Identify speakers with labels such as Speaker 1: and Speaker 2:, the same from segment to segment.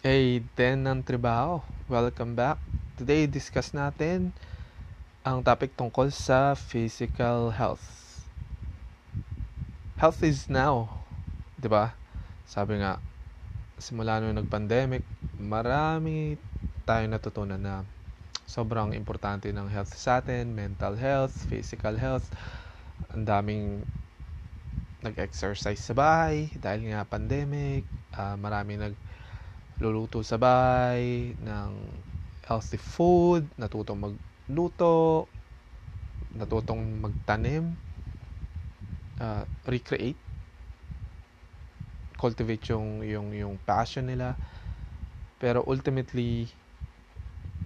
Speaker 1: Hey, Den ng Trabaho. Welcome back. Today, discuss natin ang topic tungkol sa physical health. Health is now. 'Di ba? Sabi nga, simula nung nag-pandemic, marami tayong natutunan na sobrang importante ng health sa atin, mental health, physical health. Ang daming nag-exercise sa bahay dahil nga pandemic, uh, marami nag luluto sa bahay ng healthy food, natutong magluto, natutong magtanim, uh, recreate, cultivate yung, yung, yung passion nila. Pero ultimately,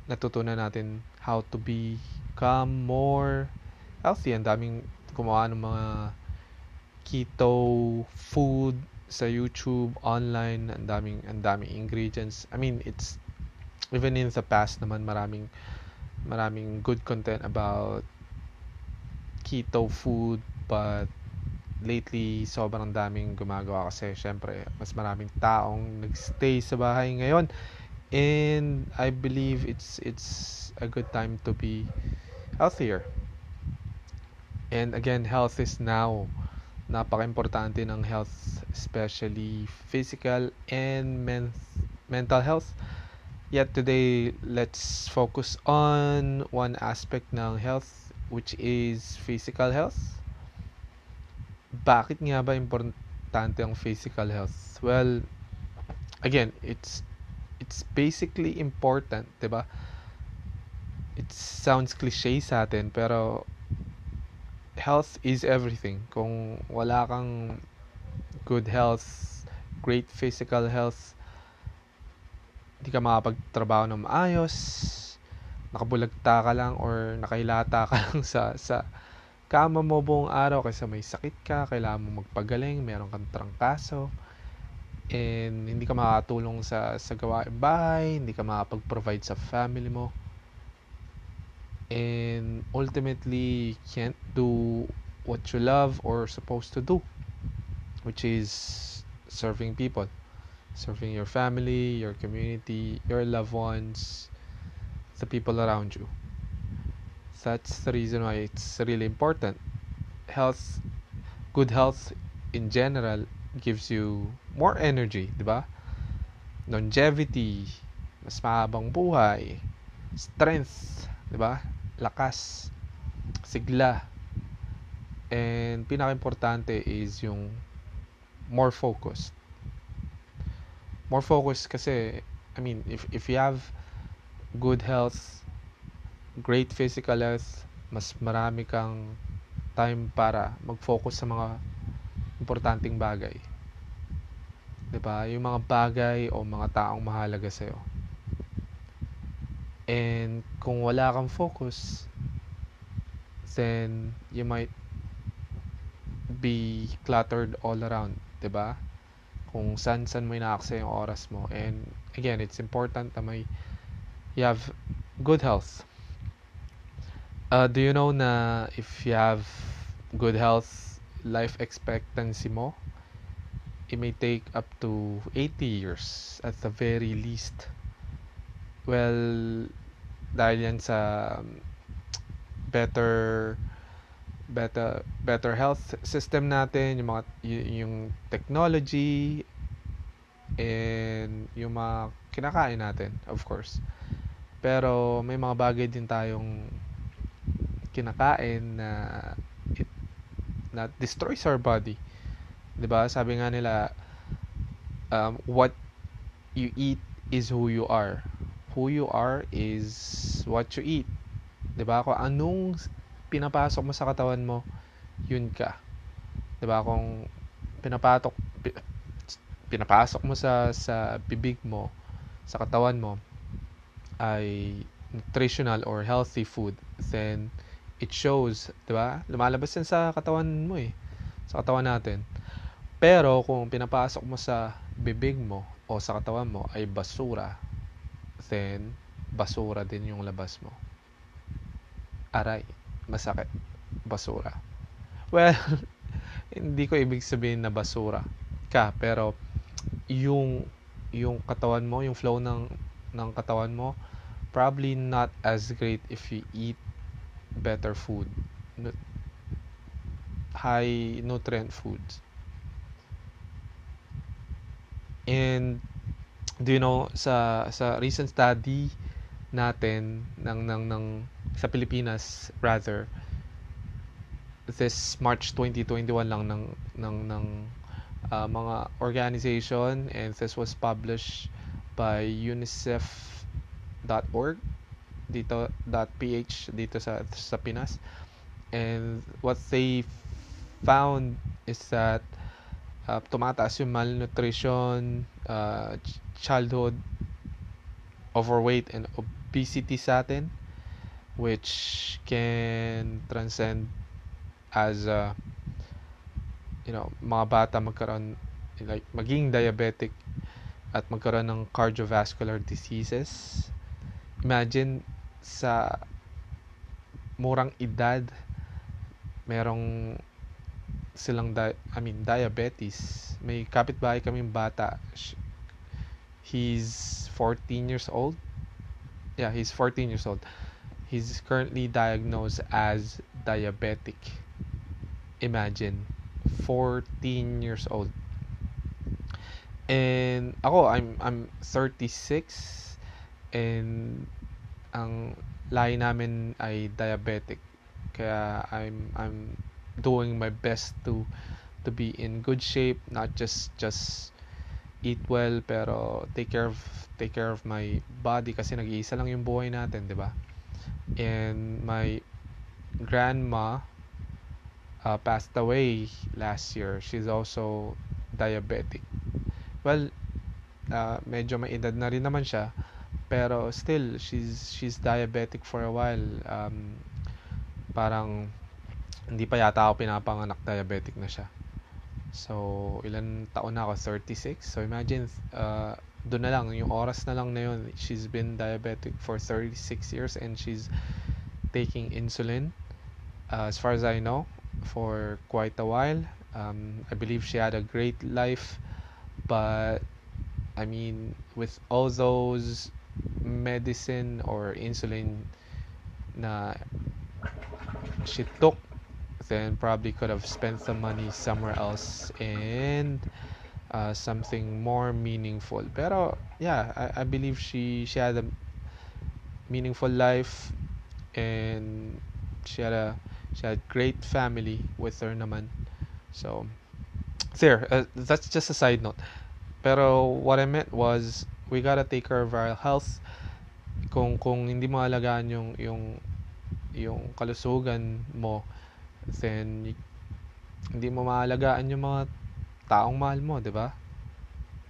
Speaker 1: natutunan natin how to become more healthy. Ang daming gumawa ng mga keto food, sa YouTube, online, ang daming ang daming ingredients. I mean, it's even in the past naman maraming maraming good content about keto food but lately sobrang daming gumagawa kasi syempre mas maraming taong nagstay sa bahay ngayon. And I believe it's it's a good time to be healthier. And again health is now napaka-importante ng health, especially physical and men- mental health. Yet today, let's focus on one aspect ng health, which is physical health. Bakit nga ba importante ang physical health? Well, again, it's it's basically important, 'di ba? It sounds cliche sa atin, pero health is everything. Kung wala kang good health, great physical health, hindi ka makapagtrabaho ng maayos, nakabulagta ka lang or nakahilata ka lang sa, sa kama mo buong araw kasi may sakit ka, kailangan mo magpagaling, meron kang trangkaso, and hindi ka makatulong sa, sa gawain bahay, hindi ka makapag-provide sa family mo and ultimately can't do what you love or supposed to do which is serving people serving your family your community your loved ones the people around you. That's the reason why it's really important. Health good health in general gives you more energy di ba? Longevity mas mahabang buhay strength di ba lakas, sigla. And pinaka-importante is yung more focused. More focused kasi, I mean, if, if you have good health, great physical health, mas marami kang time para mag-focus sa mga importanteng bagay. 'Di ba? Yung mga bagay o mga taong mahalaga sa iyo. And kung wala kang focus, then you might be cluttered all around, 'di ba? Kung san mo inaaksa yung oras mo. And again, it's important na may you have good health. Uh, do you know na if you have good health, life expectancy mo, it may take up to 80 years at the very least. Well, dahil yan sa um, better better better health system natin, yung mga yung technology and yung mga kinakain natin, of course. Pero may mga bagay din tayong kinakain na it na destroys our body. 'Di ba? Sabi nga nila um, what you eat is who you are who you are is what you eat. 'Di ba? Kung anong pinapasok mo sa katawan mo, yun ka. 'Di ba? Kung pinapatok pinapasok mo sa sa bibig mo, sa katawan mo ay nutritional or healthy food, then it shows, 'di ba? Lumalabas yan sa katawan mo eh. Sa katawan natin. Pero kung pinapasok mo sa bibig mo o sa katawan mo ay basura, then basura din yung labas mo. Aray, masakit. Basura. Well, hindi ko ibig sabihin na basura ka, pero yung yung katawan mo, yung flow ng ng katawan mo probably not as great if you eat better food. High nutrient foods. And do you know sa sa recent study natin ng ng ng sa Pilipinas rather this March 2021 lang ng ng ng uh, mga organization and this was published by unicef.org dito .ph dito sa sa Pinas. And what they found is that uh, tumataas yung malnutrition uh, childhood overweight and obesity sa atin which can transcend as a you know mga bata magkaroon like maging diabetic at magkaroon ng cardiovascular diseases. Imagine sa murang edad merong silang di- I mean diabetes. May kapitbahay kaming bata he's 14 years old. Yeah he's 14 years old. He's currently diagnosed as diabetic. Imagine 14 years old. And ako I'm I'm 36 and ang lahi namin ay diabetic. Kaya I'm I'm doing my best to to be in good shape not just just eat well pero take care of take care of my body kasi nag-iisa lang yung buhay natin, 'di ba? And my grandma uh, passed away last year. She's also diabetic. Well, uh, medyo may edad na rin naman siya, pero still she's she's diabetic for a while. Um, parang hindi pa yata ako pinapanganak diabetic na siya. So, ilan taon na ako? 36. So, imagine, uh, doon na lang, yung oras na lang na yun, she's been diabetic for 36 years and she's taking insulin, uh, as far as I know, for quite a while. Um, I believe she had a great life, but I mean, with all those medicine or insulin na she took then probably could have spent the money somewhere else and uh, something more meaningful. Pero yeah, I, I believe she she had a meaningful life and she had a she had great family with her naman. So there, uh, that's just a side note. Pero what I meant was we gotta take care of our health. Kung kung hindi mo alagaan yung yung yung kalusugan mo, then hindi mo maalagaan yung mga taong mahal mo, 'di ba?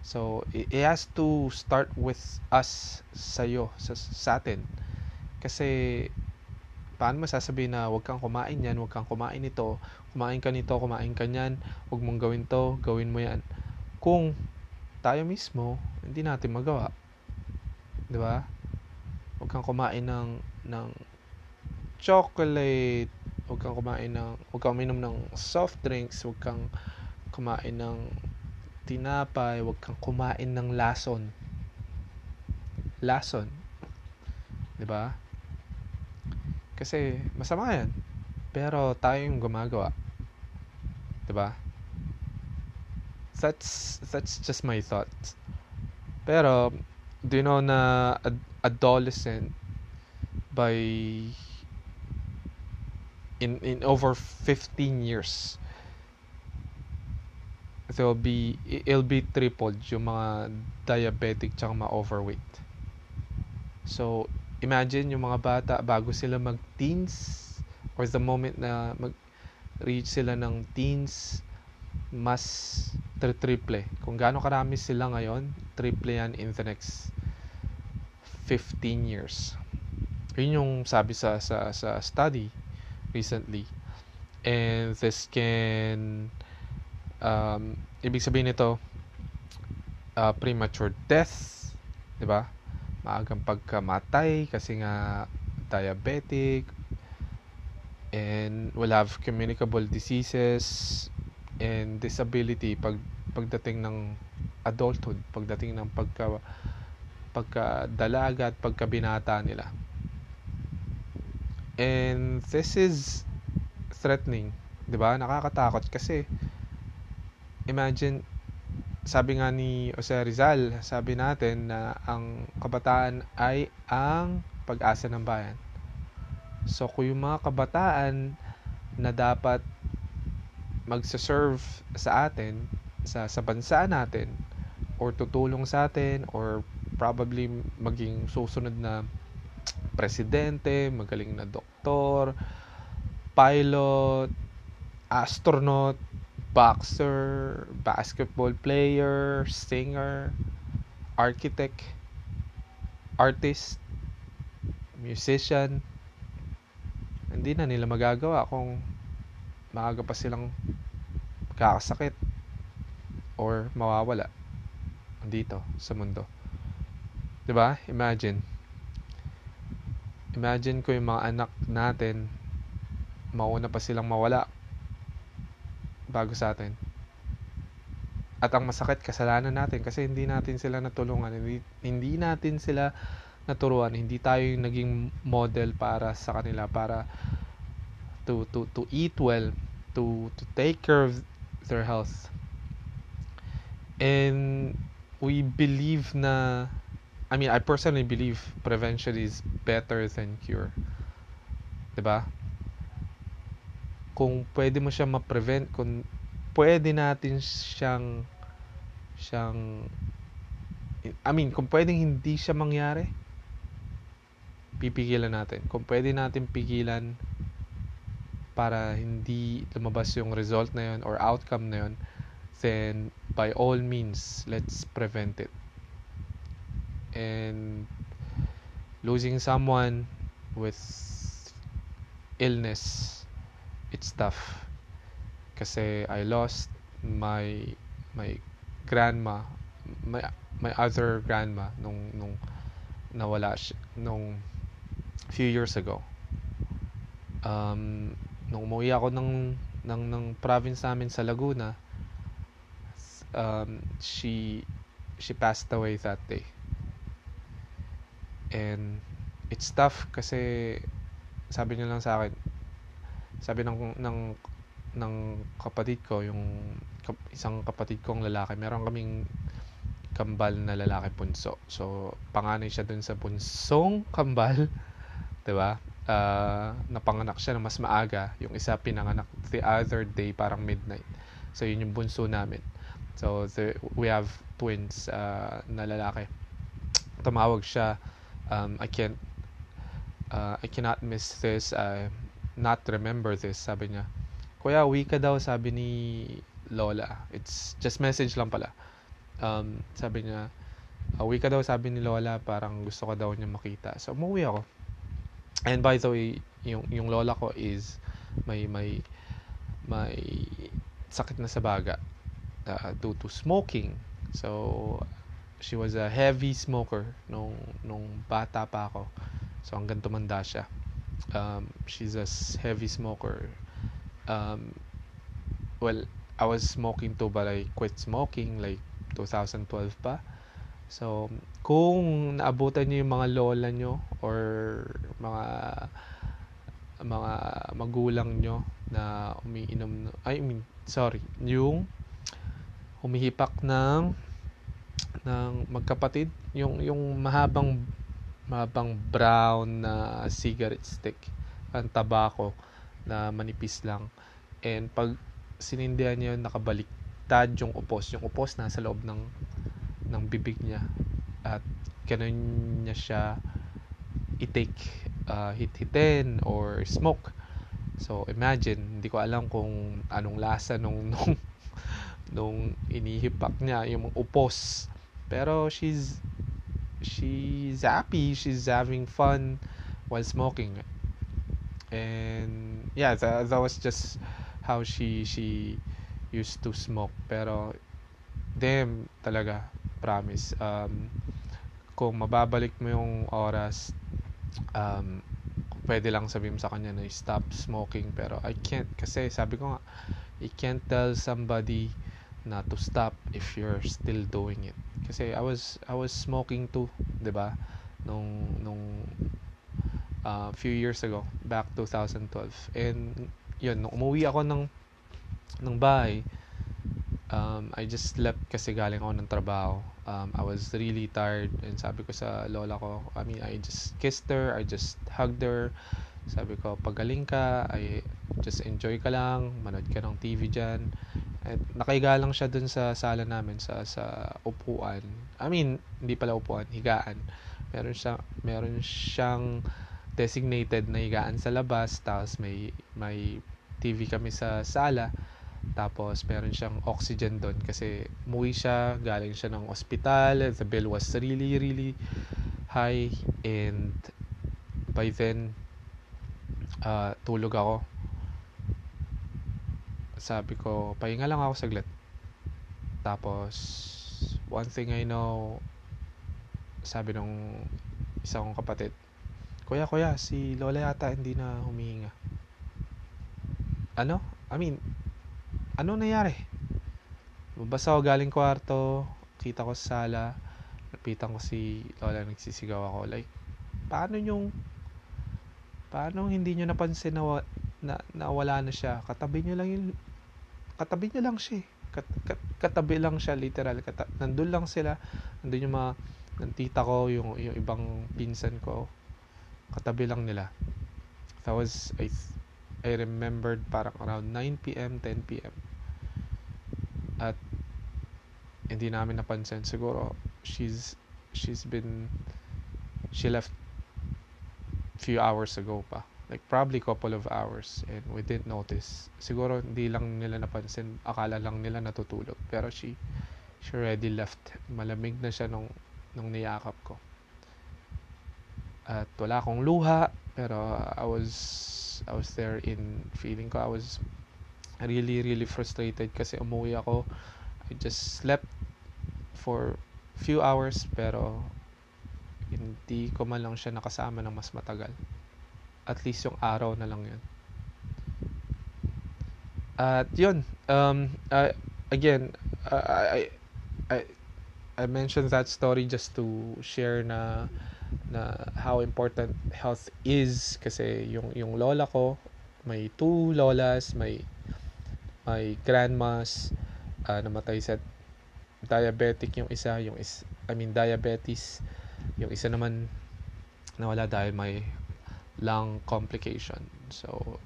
Speaker 1: So, it, has to start with us sa'yo, sa, sa atin. Kasi, paano mo sasabihin na huwag kang kumain yan, huwag kang kumain nito, kumain ka nito, kumain ka niyan, huwag mong gawin to, gawin mo yan. Kung tayo mismo, hindi natin magawa. 'Di ba? Huwag kang kumain ng ng chocolate, huwag kang kumain ng, huwag kang uminom ng soft drinks, huwag kang kumain ng tinapay, huwag kang kumain ng lason. Lason. 'Di ba? Kasi masama 'yan. Pero tayo yung gumagawa. 'Di ba? That's that's just my thoughts. Pero do you know na ad- adolescent by in in over 15 years. There'll be it'll be tripled yung mga diabetic tsaka mga overweight. So imagine yung mga bata bago sila mag teens or the moment na mag reach sila ng teens mas triple. Kung gaano karami sila ngayon triple yan in the next 15 years. Yun yung sabi sa sa sa study recently. And this can um, ibig sabihin nito uh, premature death, 'di ba? Maagang pagkamatay kasi nga diabetic and will have communicable diseases and disability pag pagdating ng adulthood, pagdating ng pagka pagkadalaga at pagkabinata nila. And this is threatening, 'di ba? Nakakatakot kasi imagine sabi nga ni Jose Rizal, sabi natin na ang kabataan ay ang pag-asa ng bayan. So kung yung mga kabataan na dapat magsa-serve sa atin sa sa bansa natin or tutulong sa atin or probably maging susunod na presidente, magaling na doktor, pilot, astronaut, boxer, basketball player, singer, architect, artist, musician. Hindi na nila magagawa kung maaga pa silang kakasakit or mawawala dito sa mundo. 'Di ba? Imagine. Imagine ko yung mga anak natin mauna pa silang mawala bago sa atin. At ang masakit kasalanan natin kasi hindi natin sila natulungan, hindi, hindi natin sila naturuan, hindi tayo yung naging model para sa kanila para to to to eat well, to to take care of their health. And we believe na I mean, I personally believe prevention is better than cure. 'Di ba? Kung pwede mo siya ma-prevent, kung pwede natin siyang siyang I mean, kung pwedeng hindi siya mangyari, pipigilan natin. Kung pwede natin pigilan para hindi lumabas yung result na yun or outcome na yun, then by all means, let's prevent it and losing someone with illness it's tough. Kasi I lost my my grandma my my other grandma nung nung nawala siya nung few years ago. Um nung umuwi ako ng ng ng province namin sa Laguna um she she passed away that day And it's tough kasi sabi niya lang sa akin, sabi ng ng ng kapatid ko, yung isang kapatid kong lalaki, meron kaming kambal na lalaki punso. So, panganay siya dun sa punsong kambal, 'di ba? Uh, napanganak siya na mas maaga. Yung isa pinanganak the other day, parang midnight. So, yun yung bunso namin. So, the, we have twins uh, na lalaki. Tumawag siya um, I can't uh, I cannot miss this uh, not remember this sabi niya. Kuya uwi ka daw sabi ni Lola. It's just message lang pala. Um, sabi niya uwi ka daw sabi ni Lola parang gusto ka daw niya makita. So umuwi ako. And by the way yung yung lola ko is may may may sakit na sa baga uh, due to smoking. So she was a heavy smoker nung nung bata pa ako. So hanggang tumanda siya. Um, she's a heavy smoker. Um, well, I was smoking too but I quit smoking like 2012 pa. So, kung naabutan niyo yung mga lola nyo or mga mga magulang nyo na umiinom, I mean, sorry, yung humihipak ng ng magkapatid, yung yung mahabang mahabang brown na cigarette stick, ang tabako na manipis lang. And pag sinindihan niya yun, nakabaliktad yung upos. Yung upos nasa loob ng ng bibig niya. At ganun niya siya i-take uh, hit-hitin or smoke. So imagine, hindi ko alam kung anong lasa nung nung nung inihipak niya yung upos pero she's she's happy, she's having fun while smoking. And yeah, that, that was just how she she used to smoke. Pero damn talaga, promise. Um, kung mababalik mo yung oras, um, pwede lang sabihin sa kanya na stop smoking. Pero I can't kasi sabi ko nga, you can't tell somebody na to stop if you're still doing it. Kasi I was I was smoking too, 'di ba? Nung nung uh, few years ago, back 2012. And yun, nung umuwi ako ng ng bahay, um, I just slept kasi galing ako ng trabaho. Um, I was really tired and sabi ko sa lola ko, I mean, I just kissed her, I just hugged her. Sabi ko, pagaling ka, I just enjoy ka lang, manood ka ng TV dyan. At nakaiga lang siya dun sa sala namin sa sa upuan. I mean, hindi pala upuan, higaan. Meron siya meron siyang designated na higaan sa labas, tapos may may TV kami sa sala. Tapos meron siyang oxygen doon kasi muwi siya, galing siya ng ospital, the bill was really really high and by then uh, tulog ako sabi ko, pahinga lang ako saglit. Tapos, one thing I know, sabi nung isa kong kapatid, Kuya, kuya, si Lola yata hindi na humihinga. Ano? I mean, ano nangyari? Basta ako galing kwarto, kita ko sa sala, napitan ko si Lola nagsisigaw ako. Like, paano yung, paano hindi nyo napansin na, na, na wala na siya? Katabi nyo lang yung katabi niya lang siya eh. Kat, kat, katabi lang siya literal. Kata, nandun lang sila. Nandun yung mga ng ko yung, yung ibang pinsan ko. Katabi lang nila. That was I, I remembered parang around 9pm 10pm at hindi namin napansin. Siguro she's she's been she left few hours ago pa like probably couple of hours and we didn't notice. Siguro hindi lang nila napansin. Akala lang nila natutulog. Pero she she already left. Malamig na siya nung nung niyakap ko. At wala akong luha pero I was I was there in feeling ko. I was really really frustrated kasi umuwi ako. I just slept for few hours pero hindi ko man lang siya nakasama ng mas matagal at least yung araw na lang yun. At yun, um, uh, again, uh, I, I, I mentioned that story just to share na na how important health is kasi yung yung lola ko may two lolas may may grandmas uh, namatay sa diabetic yung isa yung is I mean diabetes yung isa naman nawala dahil may lung complication. So,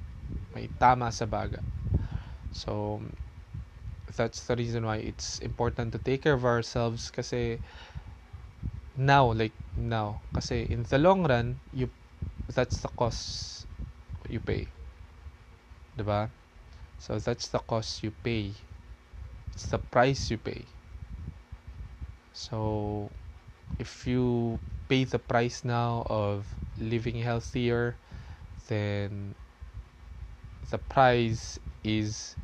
Speaker 1: may tama sa baga. So, that's the reason why it's important to take care of ourselves kasi now, like now, kasi in the long run, you that's the cost you pay. Diba? So, that's the cost you pay. It's the price you pay. So, if you pay the price now of living healthier, then the price is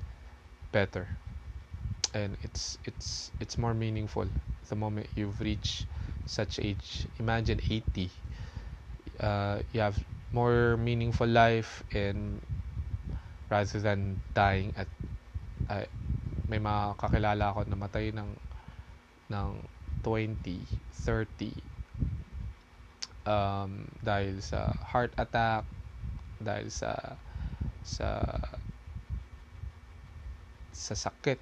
Speaker 1: better. And it's it's it's more meaningful the moment you've reached such age. Imagine 80 uh, you have more meaningful life and rather than dying at uh, may mga kakilala ako na matay ng ng 20 30 um, dahil sa heart attack, dahil sa sa sa sakit.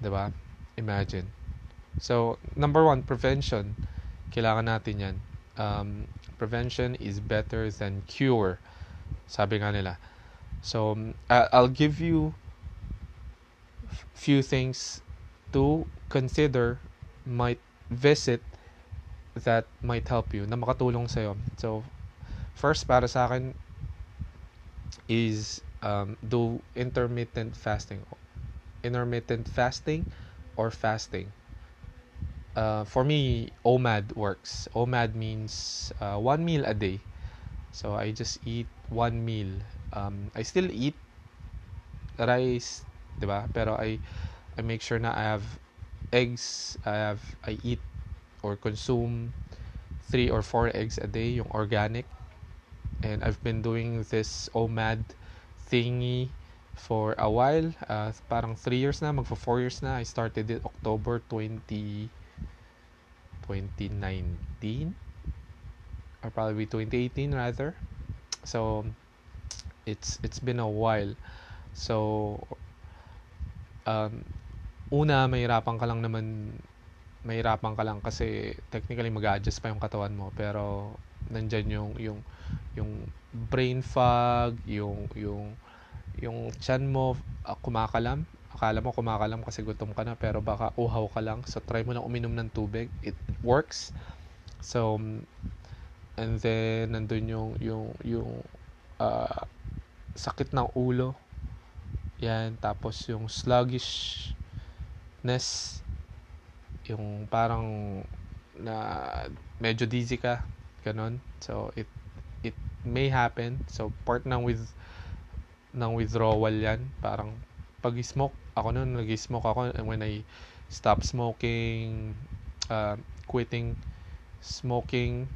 Speaker 1: 'Di ba? Imagine. So, number one, prevention. Kailangan natin 'yan. Um, prevention is better than cure. Sabi nga nila. So, uh, I'll give you few things to consider might visit that might help you, na makatulong sa'yo. So, first para sa akin is um, do intermittent fasting. Intermittent fasting or fasting. Uh, for me, OMAD works. OMAD means uh, one meal a day. So I just eat one meal. Um, I still eat rice, 'di ba? Pero I I make sure na I have eggs, I have I eat or consume three or four eggs a day, yung organic. And I've been doing this OMAD thingy for a while. Uh, parang 3 years na, magfo 4 years na. I started it October 20 2019 or probably 2018 rather. So it's it's been a while. So um, una mahirapan ka lang naman mahirapan ka lang kasi technically mag-adjust pa yung katawan mo pero nandiyan yung yung yung brain fog, yung yung yung chan mo uh, kumakalam. Akala mo kumakalam kasi gutom ka na pero baka uhaw ka lang. So try mo lang uminom ng tubig. It works. So and then nandun yung yung yung uh, sakit ng ulo. Yan, tapos yung sluggishness yung parang na medyo dizzy ka ganon so it it may happen. So part ng with ng withdrawal yan parang pag smoke ako noon nag-smoke ako. And when I stop smoking uh, quitting smoking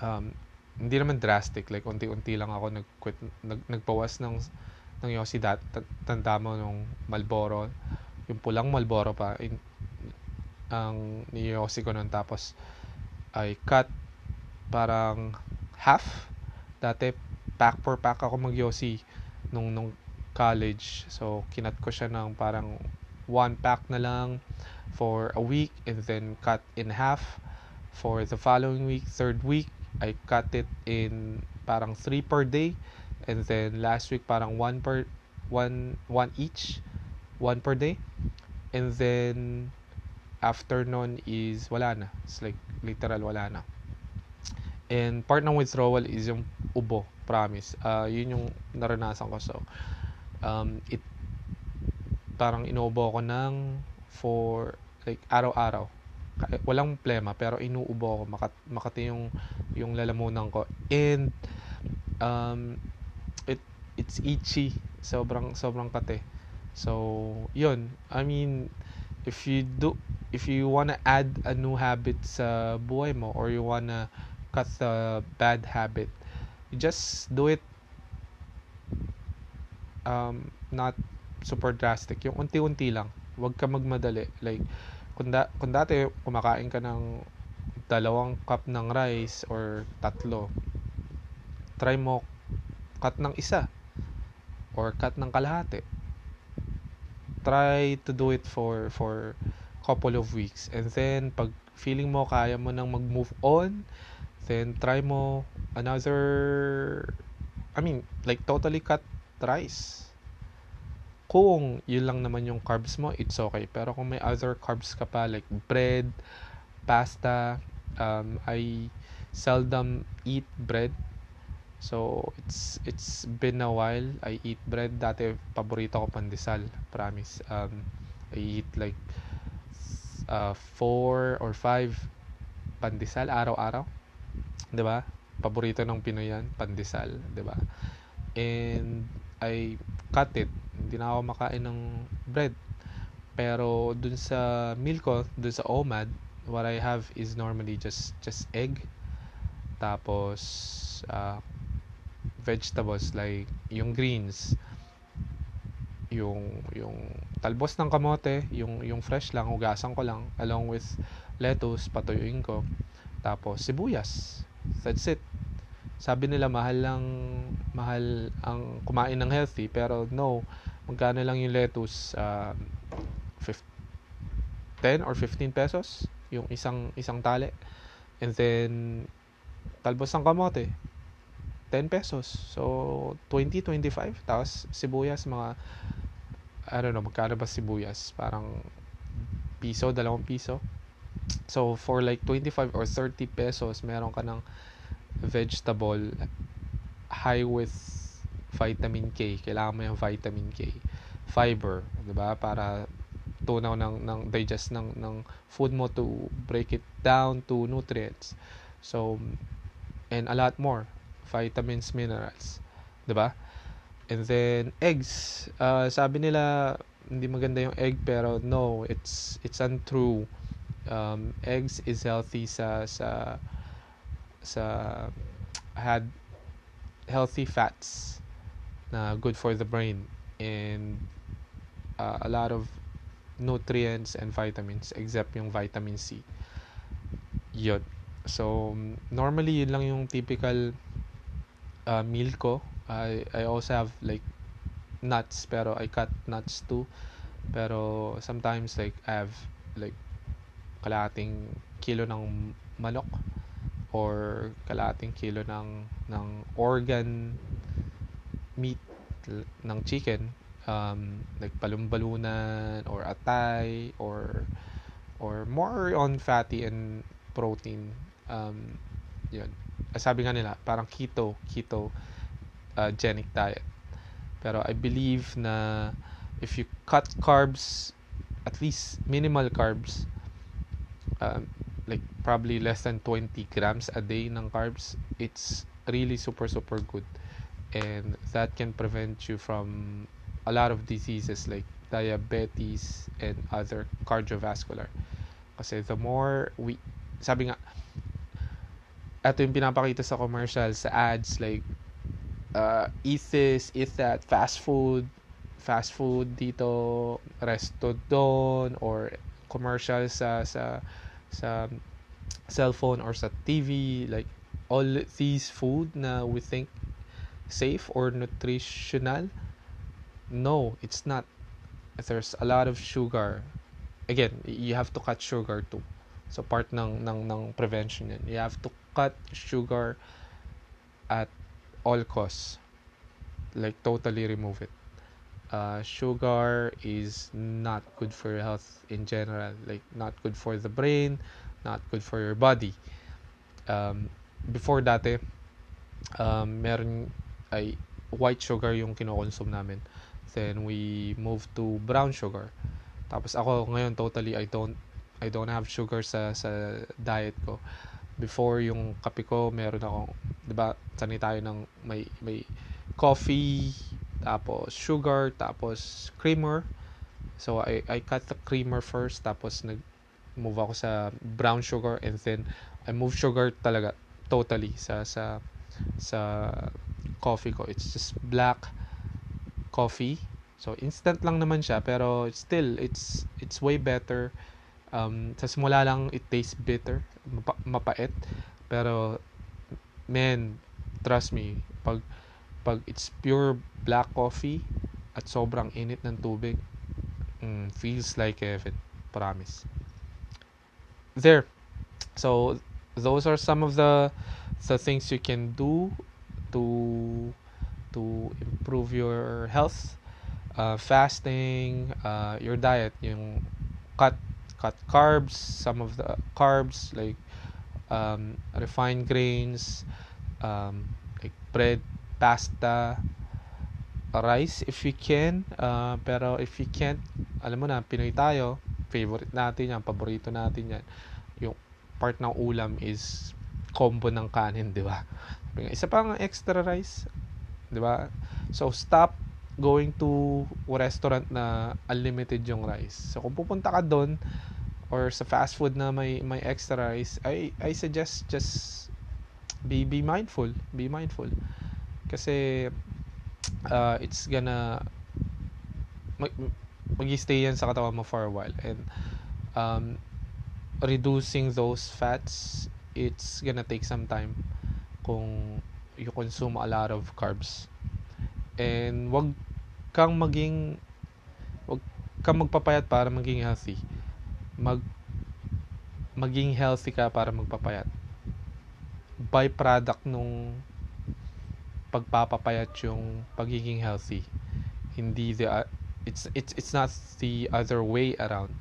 Speaker 1: um, hindi naman drastic. Like unti-unti lang ako nag-quit nag, nagpawas ng ng Yossi dat tanda mo nung Malboro. Yung pulang Malboro pa in, ang niyosi ko nun tapos I cut parang half. Dati, pack per pack ako magyosi nung, nung college. So, kinat ko siya ng parang one pack na lang for a week and then cut in half for the following week. Third week, I cut it in parang three per day and then last week parang one per one one each one per day and then after nun is wala na it's like literal wala na And part ng withdrawal is yung ubo, promise. Uh, yun yung naranasan ko. So, um, it, parang inuubo ako ng for, like, araw-araw. Walang plema, pero inuubo ako. Makat, makati yung, yung lalamunan ko. And, um, it, it's itchy. Sobrang, sobrang kate. So, yun. I mean, if you do, if you wanna add a new habit sa buhay mo, or you wanna cut the bad habit you just do it um, not super drastic. Yung unti-unti lang. Huwag ka magmadali. Like kung, da- kung dati kumakain ka ng dalawang cup ng rice or tatlo try mo cut ng isa or cut ng kalahati try to do it for for couple of weeks and then pag feeling mo kaya mo nang mag-move on Then try mo another I mean, like totally cut rice. Kung yun lang naman yung carbs mo, it's okay. Pero kung may other carbs ka pa like bread, pasta, um, I seldom eat bread. So, it's it's been a while I eat bread. Dati paborito ko pandesal, promise. Um, I eat like uh, four or five pandesal araw-araw ba? Paborito ng Pinoy yan, pandesal, ba? And I cut it. Hindi na ako makain ng bread. Pero dun sa meal ko, dun sa OMAD, what I have is normally just just egg. Tapos uh, vegetables like yung greens, yung yung talbos ng kamote, yung yung fresh lang, hugasan ko lang along with lettuce, patuyuin ko. Tapos sibuyas. That's it. Sabi nila mahal lang mahal ang kumain ng healthy pero no, magkano lang yung lettuce uh, 10 or 15 pesos yung isang isang tali. And then talbos ng kamote 10 pesos. So 20 25 tapos sibuyas mga I don't know magkano ba sibuyas? Parang piso, dalawang piso. So, for like 25 or 30 pesos, meron ka ng vegetable high with vitamin K. Kailangan mo yung vitamin K. Fiber, 'di ba? Para tunaw ng ng digest ng ng food mo to break it down to nutrients. So and a lot more vitamins, minerals, 'di ba? And then eggs. Uh, sabi nila hindi maganda yung egg pero no, it's it's untrue um, eggs is healthy sa sa sa had healthy fats na good for the brain and uh, a lot of nutrients and vitamins except yung vitamin C. Yun. So, normally yun lang yung typical uh, meal ko. I, I also have like nuts pero I cut nuts too. Pero sometimes like I have like kalating kilo ng manok or kalating kilo ng ng organ meat ng chicken um, like palumbalunan or atay or or more on fatty and protein um, yun sabi nga nila parang keto keto uh, genic diet. Pero I believe na if you cut carbs at least minimal carbs um, like probably less than 20 grams a day ng carbs it's really super super good. And that can prevent you from a lot of diseases like diabetes and other cardiovascular. Kasi the more we sabi nga ito yung pinapakita sa commercial sa ads like uh, eat this eat that fast food fast food dito resto doon or commercial sa sa sa cellphone or sa TV like all these food na we think safe or nutritional? No it's not. There's a lot of sugar. Again you have to cut sugar too. So part ng ng ng prevention yan you have to cut sugar at all costs. Like totally remove it. Uh, sugar is not good for your health in general. Like not good for the brain not good for your body. Um, before dati um, meron ay white sugar yung kinokonsume namin. Then we moved to brown sugar. Tapos ako ngayon totally I don't I don't have sugar sa sa diet ko before yung kape ko meron akong 'di ba sanay tayo ng may may coffee tapos sugar tapos creamer. So I I cut the creamer first tapos nag move ako sa brown sugar and then I move sugar talaga totally sa sa sa coffee ko. It's just black coffee. So instant lang naman siya pero still it's it's way better um, sa simula lang it tastes bitter mapa, mapait. Pero man trust me pag pag it's pure black coffee at sobrang init ng tubig mm, feels like heaven promise. There. So those are some of the the things you can do to to improve your health. Uh, fasting uh, your diet yung cut cut carbs some of the carbs like um, refined grains um, like bread pasta rice if you can uh, pero if you can't alam mo na Pinoy tayo favorite natin yan, paborito natin yan. Yung part ng ulam is combo ng kanin, di ba? Isa pang extra rice, di ba? So, stop going to restaurant na unlimited yung rice. So, kung pupunta ka doon, or sa fast food na may may extra rice, I I suggest just be be mindful, be mindful. Kasi uh, it's gonna mag, mag-stay yan sa katawan mo for a while and um, reducing those fats it's gonna take some time kung you consume a lot of carbs and wag kang maging wag kang magpapayat para maging healthy mag maging healthy ka para magpapayat byproduct nung pagpapapayat yung pagiging healthy hindi the it's it's it's not the other way around.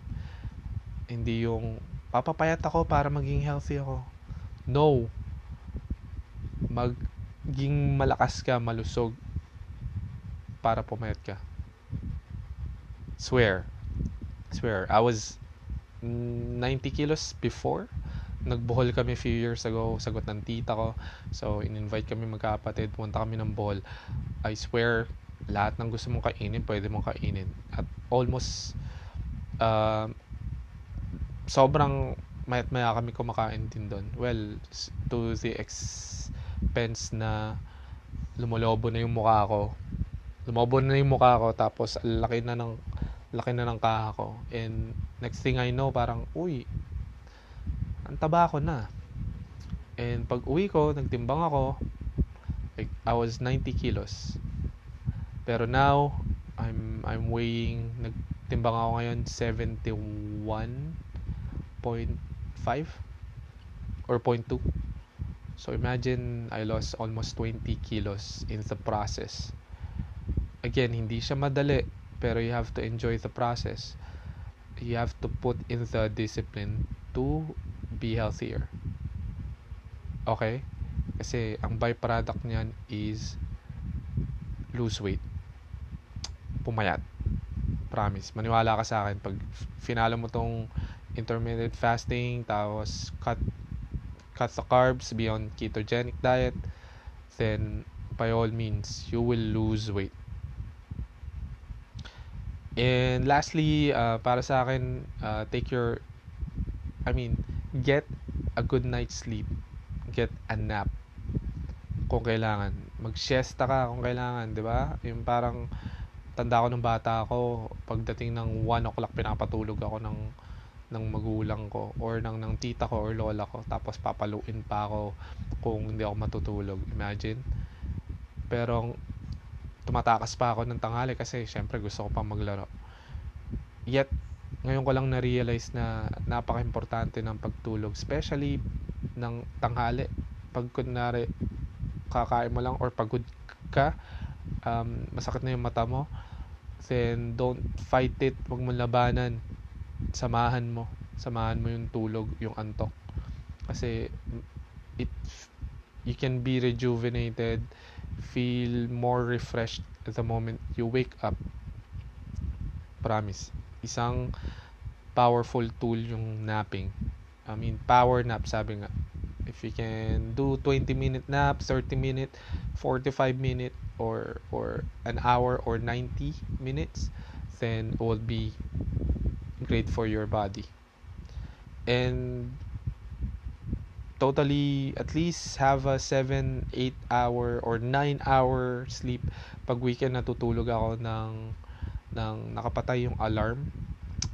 Speaker 1: Hindi yung papapayat ako para maging healthy ako. No. Maging malakas ka, malusog para pumayat ka. Swear. Swear. I was 90 kilos before. Nagbohol kami few years ago, sagot ng tita ko. So, in-invite kami magkapatid, punta kami ng bohol. I swear, lahat ng gusto mong kainin, pwede mong kainin. At almost, uh, sobrang mayat maya kami kumakain din doon. Well, to the expense na lumolobo na yung mukha ko. Lumobo na yung mukha ko tapos laki na ng laki na ng kaha ko. And next thing I know parang uy ang taba ko na. And pag uwi ko nagtimbang ako like I was 90 kilos. Pero now I'm I'm weighing nagtimbang ako ngayon 71.5 or 0.2 so imagine I lost almost 20 kilos in the process again, hindi siya madali, pero you have to enjoy the process. You have to put in the discipline to be healthier. Okay? Kasi ang byproduct niyan is lose weight. Pumayat. Promise. Maniwala ka sa akin. Pag finalo mo tong intermittent fasting, tapos cut cut the carbs, be on ketogenic diet, then by all means, you will lose weight. And lastly, uh, para sa akin, uh, take your, I mean, get a good night's sleep. Get a nap. Kung kailangan. Mag-siesta ka kung kailangan, di ba? Yung parang, tanda ko nung bata ako, pagdating ng 1 o'clock, pinapatulog ako ng, ng magulang ko or ng, ng tita ko or lola ko. Tapos papaluin pa ako kung hindi ako matutulog. Imagine. Pero tumatakas pa ako ng tanghali kasi syempre gusto ko pang maglaro. Yet, ngayon ko lang na-realize na napaka-importante ng pagtulog, especially ng tanghali. Pag kunwari, kakain mo lang or pagod ka, um, masakit na yung mata mo, then don't fight it, wag mo labanan. Samahan mo. Samahan mo yung tulog, yung antok. Kasi it you can be rejuvenated feel more refreshed the moment you wake up. Promise. Isang powerful tool yung napping. I mean, power nap, sabi nga. If you can do 20 minute nap, 30 minute, 45 minute, or, or an hour or 90 minutes, then it will be great for your body. And totally at least have a 7, 8 hour or 9 hour sleep. Pag weekend natutulog ako ng, ng nakapatay yung alarm.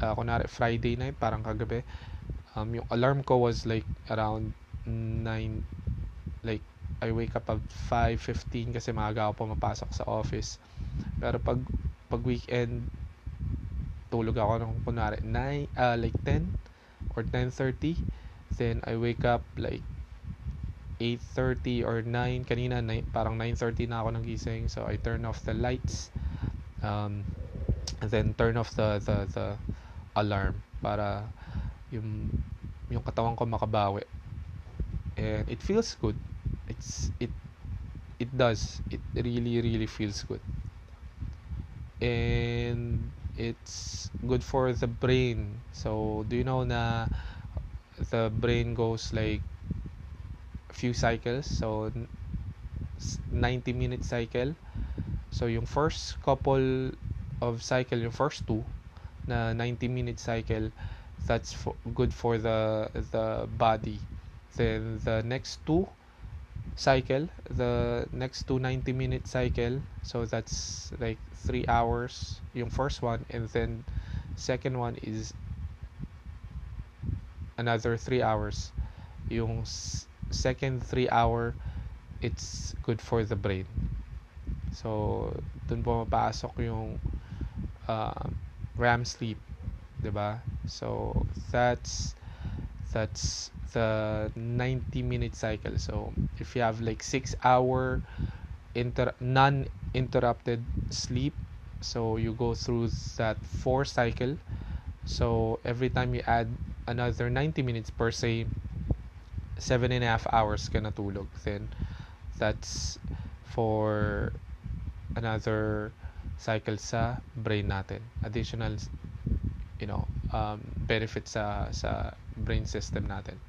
Speaker 1: Uh, kunwari Friday night, parang kagabi. Um, yung alarm ko was like around 9, like I wake up at 5.15 kasi maaga ako pumapasok sa office. Pero pag, pag weekend, tulog ako ng kunwari 9, uh, like 10 or 10.30 Then I wake up like 8.30 or 9 kanina 9, parang 9.30 na ako nagising. So I turn off the lights um, then turn off the, the, the alarm para yung yung katawan ko makabawi. And it feels good. It's it it does. It really really feels good. And it's good for the brain. So do you know na the brain goes like a few cycles. So 90 minute cycle. So yung first couple of cycle yung first two na 90 minute cycle that's for, good for the the body. Then the next two cycle the next two 90 minute cycle so that's like three hours yung first one. And then second one is another 3 hours. Yung second 3 hour, it's good for the brain. So, dun pumapasok yung uh, REM sleep, 'di ba? So, that's that's the 90 minute cycle. So, if you have like 6 hour inter non-interrupted sleep, so you go through that 4 cycle. So, every time you add another 90 minutes per se seven and a half hours ka natulog then. That's for another cycle sa brain natin. Additional you know um, benefit sa sa brain system natin.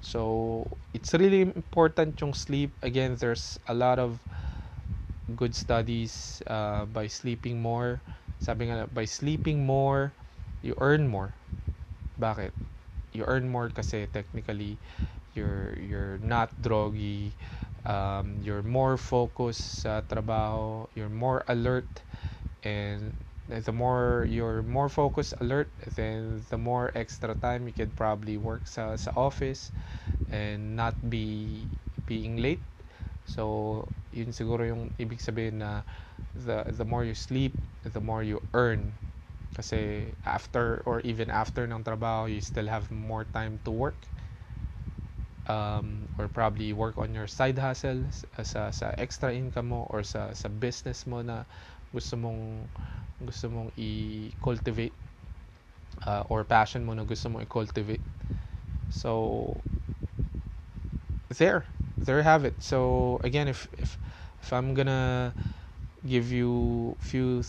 Speaker 1: So it's really important yung sleep. Again there's a lot of good studies uh, by sleeping more. Sabi nga by sleeping more you earn more bakit? You earn more kasi technically you're you're not druggy, um, you're more focused sa trabaho, you're more alert, and the more you're more focused, alert, then the more extra time you could probably work sa, sa office and not be being late. So, yun siguro yung ibig sabihin na the, the more you sleep, the more you earn. Kasi after or even after ng trabaho, you still have more time to work. Um, or probably work on your side hustle sa, sa extra income mo or sa, sa business mo na gusto mong gusto mong i-cultivate uh, or passion mo na gusto mong i-cultivate. So there there you have it. So again if if if I'm gonna give you few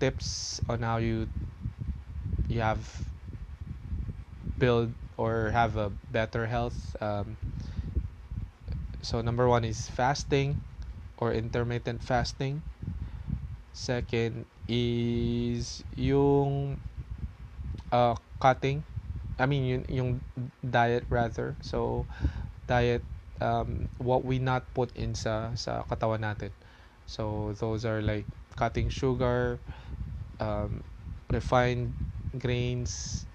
Speaker 1: tips on how you you have build or have a better health. Um, so number one is fasting or intermittent fasting. Second is yung uh, cutting. I mean yung, yung diet rather. So diet um, what we not put in sa sa katawan natin. So those are like cutting sugar, um, refined grains,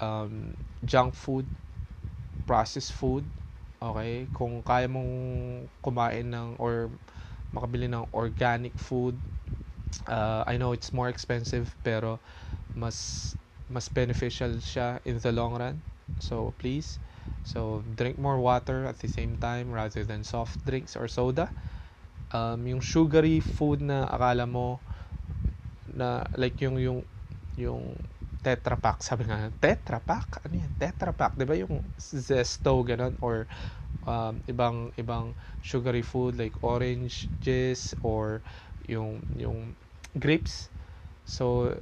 Speaker 1: um, junk food, processed food, okay? Kung kaya mong kumain ng or makabili ng organic food, uh, I know it's more expensive pero mas mas beneficial siya in the long run. So please, so drink more water at the same time rather than soft drinks or soda. Um, yung sugary food na akala mo na like yung yung yung Tetra Pak. Sabi nga, Tetra Pak? Ano yan? Tetra Pak. Di ba yung zesto, ganun? Or um, ibang ibang sugary food like orange juice or yung yung grapes. So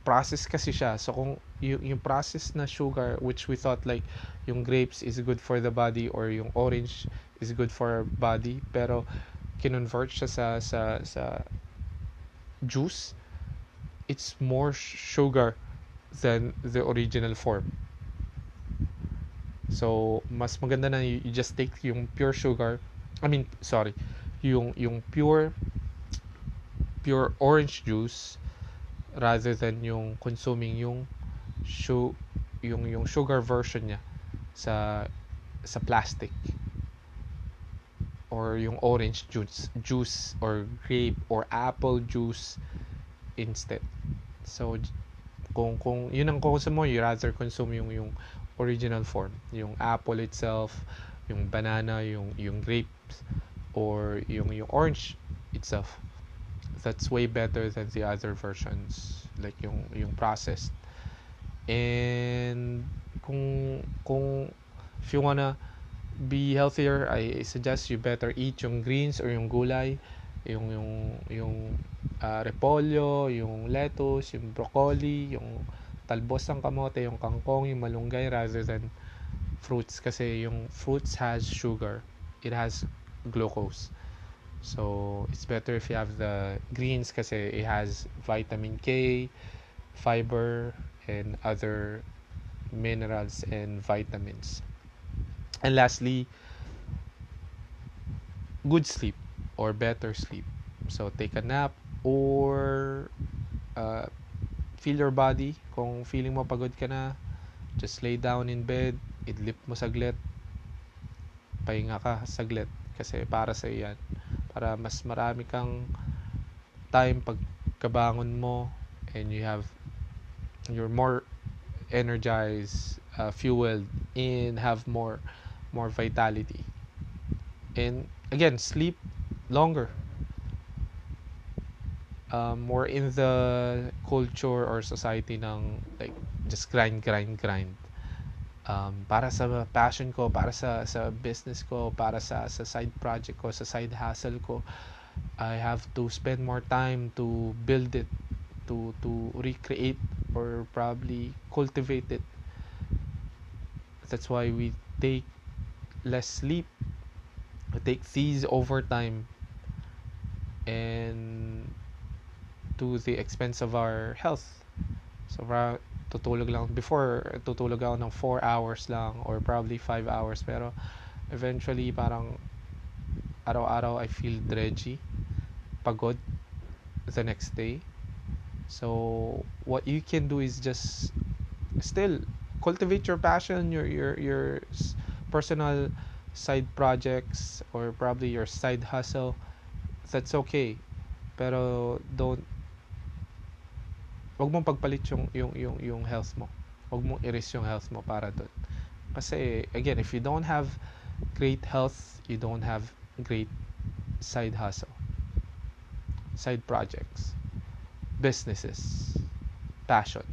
Speaker 1: process kasi siya. So kung yung, yung process na sugar which we thought like yung grapes is good for the body or yung orange is good for body pero kinonvert siya sa sa sa juice it's more sugar than the original form. So, mas maganda na you, just take yung pure sugar. I mean, sorry. Yung yung pure pure orange juice rather than yung consuming yung su yung yung sugar version niya sa sa plastic or yung orange juice juice or grape or apple juice instead. So kung kung yun ang consume mo you rather consume yung yung original form. Yung apple itself yung banana yung yung grapes or yung yung orange itself. That's way better than the other versions like yung yung processed. And kung kung if you wanna be healthier I suggest you better eat yung greens or yung gulay yung yung yung uh, repolyo, yung lettuce, yung broccoli, yung talbos ng kamote, yung kangkong, yung malunggay rather than fruits kasi yung fruits has sugar. It has glucose. So, it's better if you have the greens kasi it has vitamin K, fiber, and other minerals and vitamins. And lastly, good sleep or better sleep. So, take a nap or uh, feel your body. Kung feeling mo pagod ka na, just lay down in bed, idlip mo saglit, pahinga ka saglit kasi para sa yan. Para mas marami kang time pagkabangon mo and you have you're more energized, uh, fueled, and have more more vitality. And again, sleep longer. Um, more in the culture or society ng like just grind grind grind. Um, para sa passion ko para sa sa business ko para sa sa side project ko sa side hustle ko I have to spend more time to build it to to recreate or probably cultivate it. That's why we take less sleep we take these overtime and to the expense of our health so tutulog lang before tutulog ako ng 4 hours lang or probably 5 hours pero eventually parang araw-araw I feel dredgy, pagod the next day. So what you can do is just still cultivate your passion, your your your personal side projects or probably your side hustle. That's okay. Pero don't wag mong pagpalit yung yung yung yung health mo. Wag mong i-risk yung health mo para doon. Kasi again, if you don't have great health, you don't have great side hustle. Side projects, businesses, passion.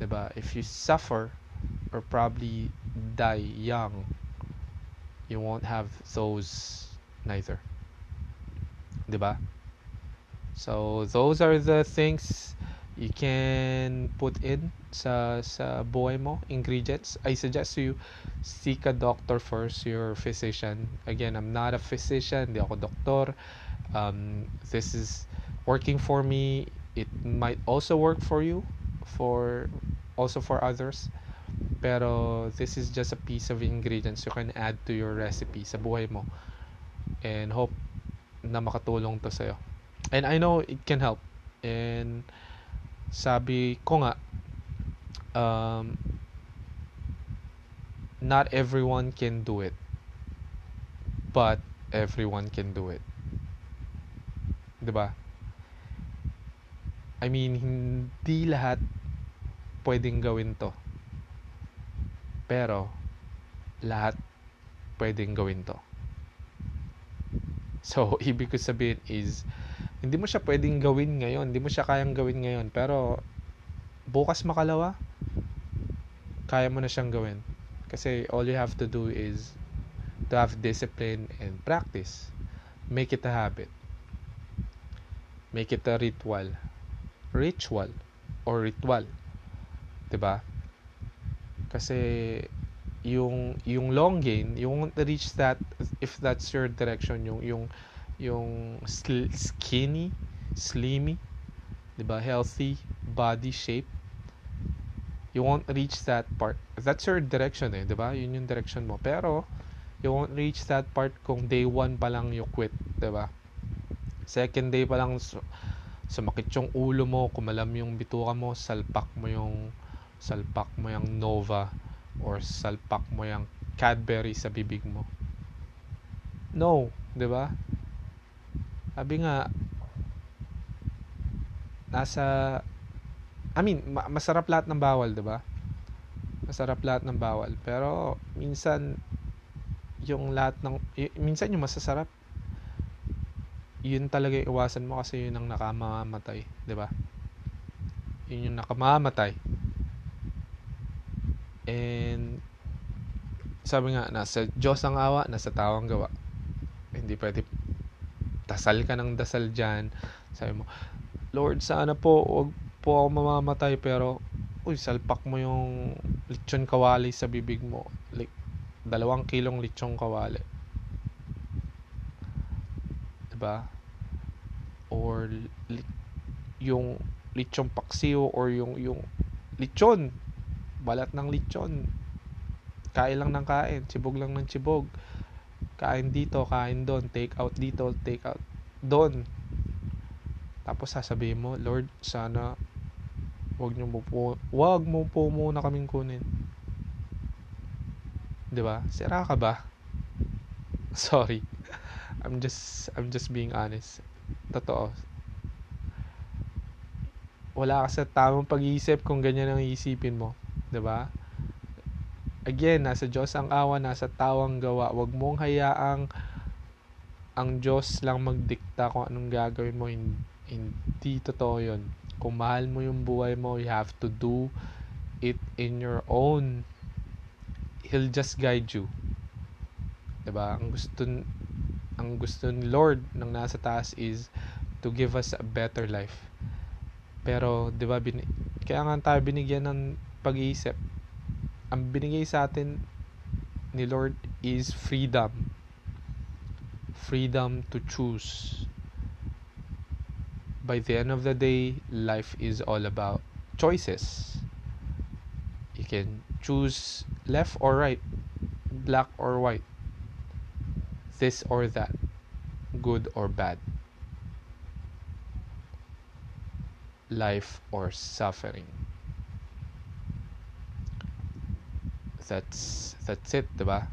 Speaker 1: ba? If you suffer or probably die young, you won't have those neither. 'Di? So those are the things you can put in sa sa buhay mo. Ingredients. I suggest you seek a doctor first your physician. Again i'm not a physician hindi ako doktor. Um, this is working for me. It might also work for you for also for others. Pero this is just a piece of ingredients you can add to your recipe sa buhay mo. And hope na makatulong to sa'yo. And I know it can help. And sabi ko nga um, not everyone can do it but everyone can do it. 'di ba? I mean hindi lahat pwedeng gawin to. Pero lahat pwedeng gawin to so ibig ko sabihin is hindi mo siya pwedeng gawin ngayon. Hindi mo siya kayang gawin ngayon. Pero, bukas makalawa, kaya mo na siyang gawin. Kasi all you have to do is to have discipline and practice. Make it a habit. Make it a ritual. Ritual or ritual. 'Di ba? Kasi yung yung long gain, you won't reach that if that's your direction, yung yung yung skinny, slimy, 'di ba? Healthy body shape. You won't reach that part. That's your direction eh, 'di ba? Yun yung direction mo. Pero you won't reach that part kung day one pa lang you quit, 'di ba? Second day pa lang sumakit yung ulo mo, kumalam yung bituka mo, salpak mo yung salpak mo yung Nova or salpak mo yung Cadbury sa bibig mo. No, 'di ba? Sabi nga, nasa, I mean, ma- masarap lahat ng bawal, di ba? Masarap lahat ng bawal. Pero, minsan, yung lahat ng, minsan yung masasarap, yun talaga iwasan mo kasi yun ang nakamamatay, di ba? Yun yung nakamamatay. And, sabi nga, nasa Diyos ang awa, nasa tao ang gawa. Hindi pwede dasal ka ng dasal dyan. Sabi mo, Lord, sana po, wag po ako mamamatay, pero, uy, salpak mo yung lechon kawali sa bibig mo. Like, dalawang kilong lechon kawali. Diba? Or, li- yung lechon paksiw or yung, yung lechon, balat ng lechon, kain lang ng kain, chibog lang ng chibog kain dito, kain doon, take out dito, take out doon. Tapos sasabihin mo, Lord, sana wag niyo mo po, wag mo po muna kaming kunin. 'Di ba? Sira ka ba? Sorry. I'm just I'm just being honest. Totoo. Wala ka sa tamang pag-iisip kung ganyan ang iisipin mo, 'di ba? Again, nasa Diyos ang awa, nasa tawang gawa. Huwag mong hayaang ang Diyos lang magdikta kung anong gagawin mo. Hindi totoo yun. Kung mahal mo yung buhay mo, you have to do it in your own. He'll just guide you. 'Di ba? Ang gusto ang gusto ni Lord ng nasa taas is to give us a better life. Pero 'di ba bin- kaya nga tayo binigyan ng pag-iisip ang binigay sa atin ni Lord is freedom. Freedom to choose. By the end of the day, life is all about choices. You can choose left or right, black or white. this or that, good or bad, life or suffering. That's that's it, diba?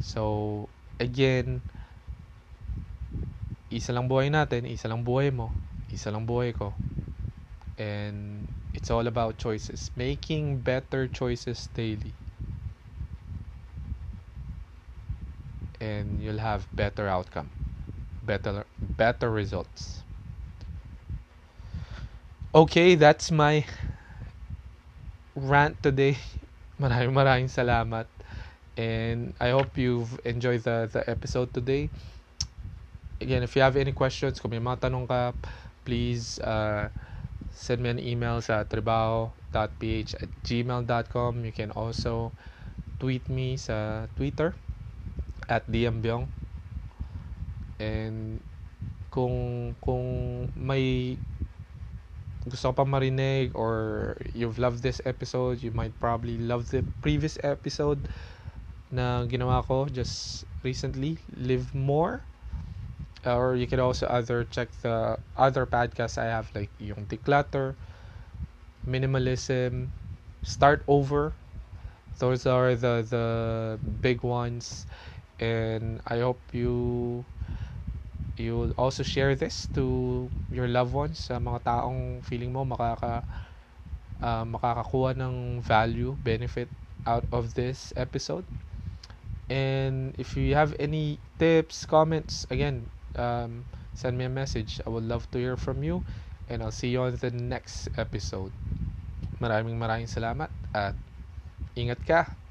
Speaker 1: So, again, isa lang buhay natin, isa lang buhay mo, isa lang buhay ko. And it's all about choices. Making better choices daily. And you'll have better outcome. Better better results. Okay, that's my rant today. Maraming maraming salamat. And I hope you've enjoyed the, the episode today. Again, if you have any questions, kung may mga tanong ka, please uh, send me an email sa trabaho.ph at gmail.com. You can also tweet me sa Twitter at dmbyong. And kung kung may gusto ka pa marinig or you've loved this episode, you might probably love the previous episode na ginawa ko just recently, Live More. Or you can also other check the other podcasts I have like yung Declutter, Minimalism, Start Over. Those are the the big ones and I hope you you will also share this to your loved ones sa mga taong feeling mo makaka uh, makakakuha ng value benefit out of this episode. And if you have any tips comments again um, send me a message. I would love to hear from you and I'll see you on the next episode. Maraming maraming salamat at ingat ka